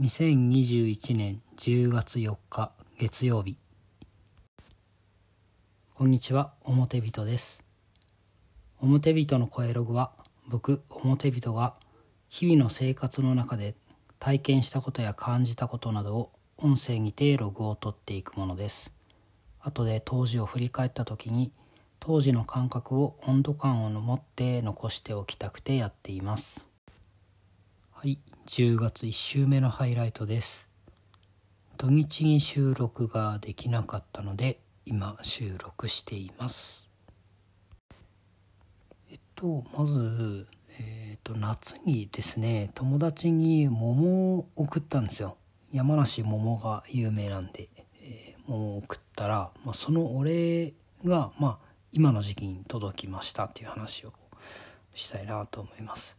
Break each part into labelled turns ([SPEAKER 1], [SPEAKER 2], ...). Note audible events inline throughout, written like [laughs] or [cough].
[SPEAKER 1] 2021年10月4日月曜日こんにちは表人です。表人の声ログは僕表人が日々の生活の中で体験したことや感じたことなどを音声にてログを取っていくものです。後で当時を振り返った時に当時の感覚を温度感を持って残しておきたくてやっています。はい10月1週目のハイライトです。土日に収録ができなかったので今収録しています。えっとまず、えっと夏にですね友達に桃を送ったんですよ。山梨桃が有名なんで、えー、桃を送ったら、まあ、そのお礼がまあ今の時期に届きましたっていう話をしたいなと思います。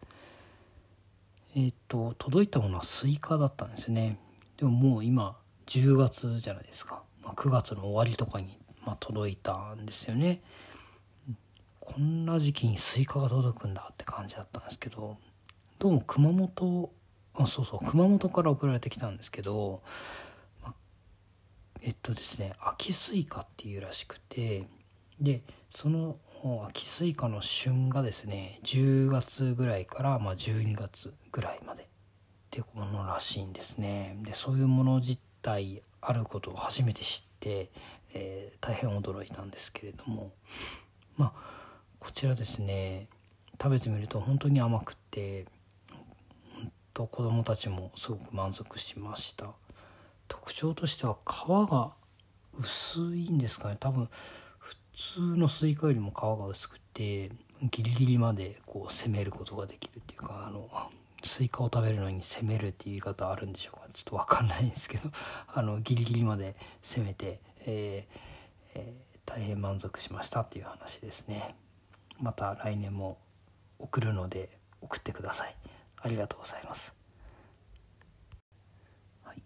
[SPEAKER 1] えっ、ー、と届いたものはスイカだったんですね。でももう今10月じゃないですか、まあ、9月の終わりとかに、まあ、届いたんですよね。こんな時期にスイカが届くんだって感じだったんですけどどうも熊本あそうそう熊本から送られてきたんですけど、まあ、えっとですね秋スイカっていうらしくてでその秋スイカの旬がですね10月ぐらいからまあ12月ぐらいまでってものらしいんですね。でそういうもの自体あることを初めて知って、えー、大変驚いたんですけれども。まあこちらですね食べてみると本当に甘くて本当子供たちもすごく満足しました。特徴としては皮が薄いんですかね。多分普通のスイカよりも皮が薄くてギリギリまでこう攻めることができるっていうかあのスイカを食べるのに攻めるっていう言い方あるんでしょうか。ちょっと分かんないんですけど [laughs] あのギリギリまで攻めて、えーえー、大変満足しましたっていう話ですね。また来年も送るので送ってください。ありがとうございます、はい、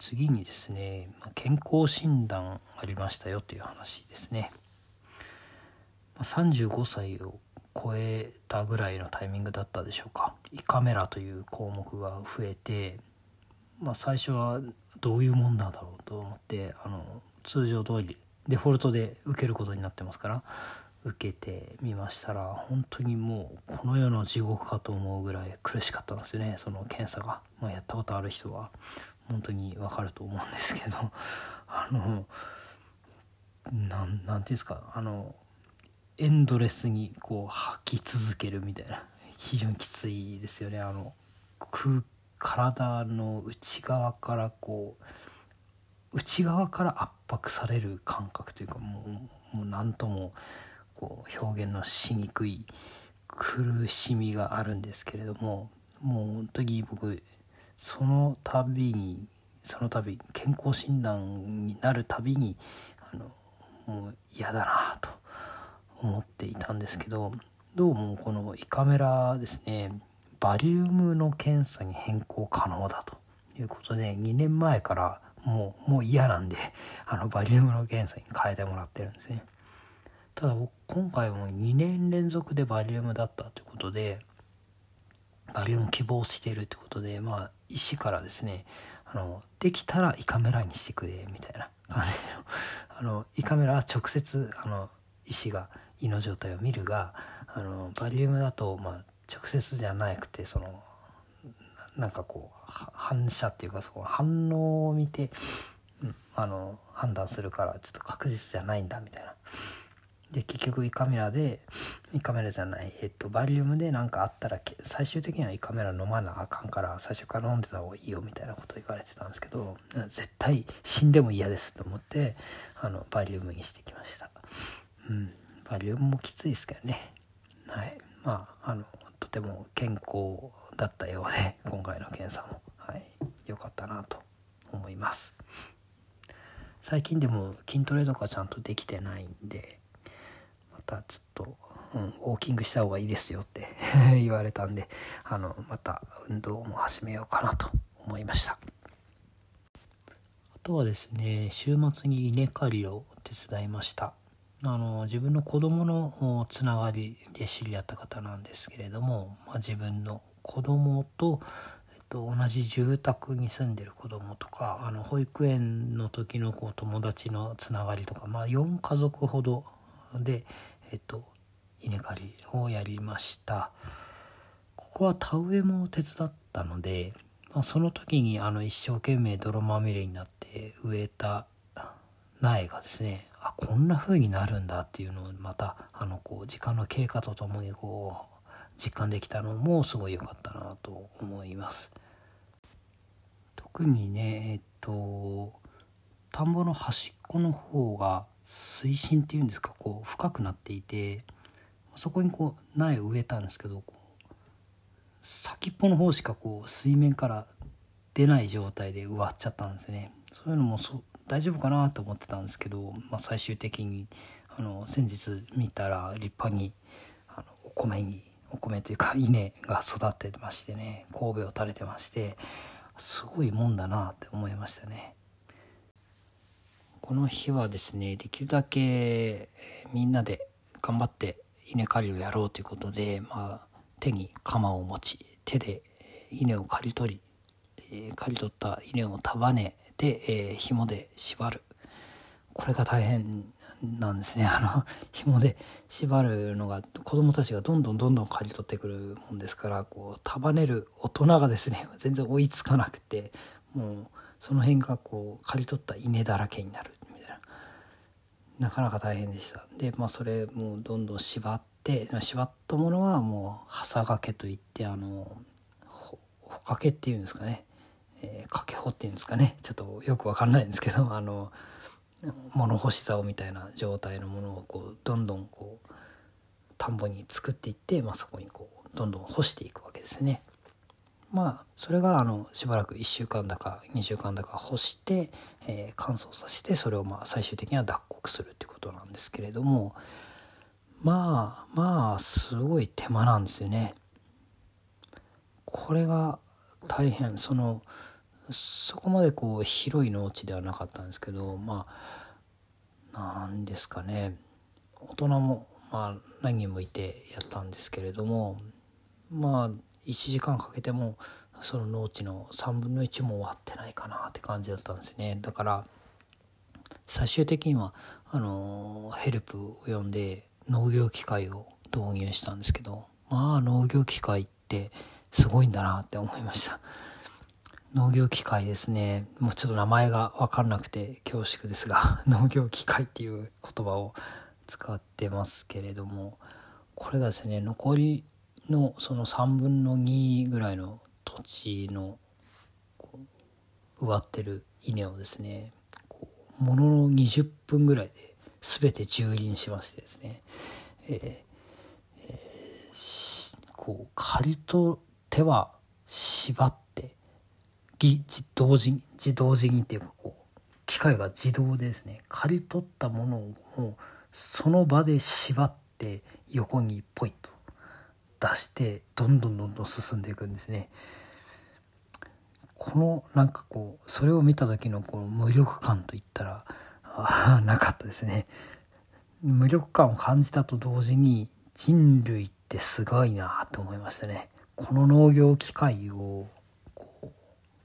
[SPEAKER 1] 次にですね健康診断ありましたよという話ですね。35歳を超えたぐらいのタイミングだったでしょうか。胃カメラという項目が増えて、まあ、最初はどういうもんなんだろうと思ってあの通常通りデフォルトで受けることになってますから受けてみましたら本当にもうこの世の地獄かと思うぐらい苦しかったんですよね。その検査が、まあ、やったことある人は本当にわかると思うんですけど。あのなんていうんですかあのエンドレスにこう吐き続けるみたいな。非常にきついですよね。あの体の内側からこう内側から圧迫される感覚というかもうもう何ともこう表現のしにくい苦しみがあるんですけれどももう本当に僕その度にその度健康診断になるたびにあのもう嫌だなと思っていたんですけどどうもこの胃カメラですねバリウムの検査に変更可能だということで2年前からもうもう嫌なんであのバリウムの検査に変えてもらってるんですね。ただ今回も2年連続でバリウムだったということでバリウム希望してるということでまあ医師からですねあのできたら胃カメラにしてくれみたいな感じのあの胃カメラは直接あの医師が胃の状態を見るがあのバリウムだと、まあ、直接じゃなくてそのなんかこう反射っていうかその反応を見て、うん、あの判断するからちょっと確実じゃないんだみたいな。で結局胃カメラで胃カメラじゃない、えっと、バリウムで何かあったら最終的には胃カメラ飲まなあかんから最初から飲んでた方がいいよみたいなこと言われてたんですけど絶対死んでも嫌ですと思ってあのバリウムにしてきました。うんまあ、リウムもきついですけどね。はい。まあ、あの、とても健康だったようで、今回の検査も、はい、良かったなと思います。最近でも筋トレとかちゃんとできてないんで、またちょっと、うん、ウォーキングした方がいいですよって言われたんで、あの、また運動も始めようかなと思いました。あとはですね、週末に稲刈りを手伝いました。あの自分の子供のつながりで知り合った方なんですけれども、まあ、自分の子供と、えっと、同じ住宅に住んでる子供とかあの保育園の時のこう友達のつながりとか、まあ、4家族ほどで、えっと、稲刈りをやりました。ここは田植えも手伝ったので、まあ、その時にあの一生懸命泥まみれになって植えた苗がですねあこんな風になるんだっていうのをまたあのこう時間の経過とともにこう実感できたのもすごい良かったなと思います。特にねえっと田んぼの端っこの方が水深っていうんですかこう深くなっていてそこにこう苗を植えたんですけど先っぽの方しかこう水面から出ない状態で植わっちゃったんですね。そういうのもそ大丈夫かなと思ってたんですけど、まあ、最終的にあの先日見たら立派にあのお米にお米というか [laughs] 稲が育ってましてね神戸を垂れてましてすごいもんだなって思いましたね。この日はですねできるだけみんなで頑張って稲刈りをやろうということで、まあ、手に鎌を持ち手で稲を刈り取り刈り取った稲を束ねて、えー、紐で縛る。これが大変なんですね。あの [laughs] 紐で縛るのが子供たちがどんどんどんどん刈り取ってくるもんですからこう束ねる大人がですね [laughs] 全然追いつかなくてもうその辺がこう刈り取った稲だらけになるみたいな。なかなか大変でした。でまあそれもうどんどん縛って縛ったものはもうはさがけといってあのほかけっていうんですかね、えー、かけほっていうんですかねちょっとよくわかんないんですけど [laughs] あの物干し竿みたいな状態のものをこうどんどんこう田んぼに作っていって、まあ、そこにこうどんどん干していくわけですね。まあそれがあのしばらく1週間だか2週間だか干して、えー、乾燥させてそれをまあ最終的には脱穀するってことなんですけれどもまあまあすごい手間なんですよね。これが大変そのそこまでこう広い農地ではなかったんですけどまあなんですかね大人もまあ何人もいてやったんですけれどもまあ1時間かけてもその農地の3分の1も終わってないかなって感じだったんですねだから最終的にはあのヘルプを呼んで農業機械を導入したんですけどまあ農業機械ってすごいんだなって思いました。農業機械ですね。もうちょっと名前が分かんなくて恐縮ですが [laughs] 農業機械っていう言葉を使ってますけれどもこれがですね残りのその3分の2ぐらいの土地の植わってる稲をですねものの20分ぐらいで全て蹂躙しましてですね、えーえー、こう刈り取っては縛って同時自動時にっていうかこう機械が自動でですね刈り取ったものをその場で縛って横にポイッと出してどんどんどんどん進んでいくんですね。このなんかこうそれを見た時のこの無力感といったらあなかったですね。無力感を感じたと同時に人類ってすごいなと思いましたね。この農業機械を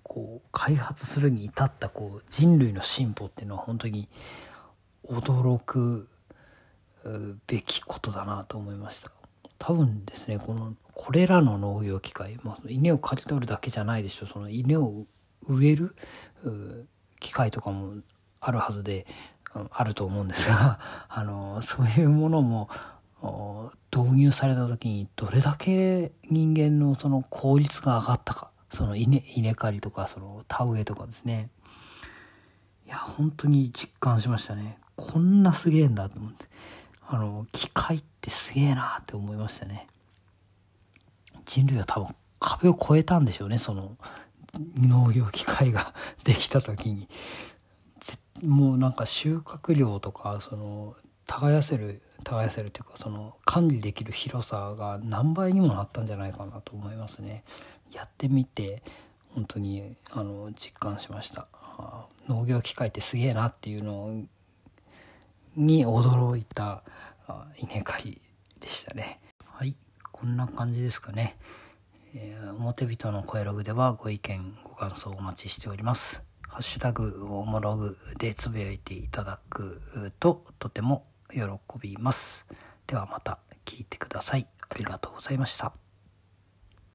[SPEAKER 1] こう開発するに至ったこう人類の進歩っていうのは本当に驚くべきことだなと思いました。多分ですねこのこれらの農業機械、まあ、稲を刈り取るだけじゃないでしょう。その稲を植える機械とかもあるはずであると思うんですが [laughs] あのそういうものも導入された時にどれだけ人間のその効率が上がったか。その稲稲刈りとかその田植えとかですね。いや本当に実感しましたね。こんなすげえんだと思って。あの機械ってすげえなって思いましたね。人類は多分壁を越えたんでしょうね。その農業機械ができた時に。もうなんか収穫量とかその耕せる耕せるというかその管理できる広さが何倍にもなったんじゃないかなと思いますね。やってみて本当にあの実感しました。農業機械ってすげえなっていうのに驚いた稲刈りでしたね。はいこんな感じですかね。えー、表人の声ログではご意見ご感想お待ちしております。ハッシュタグおもログでつぶやいていただくととても喜びます。ではまた聞いてください。ありがとうございました。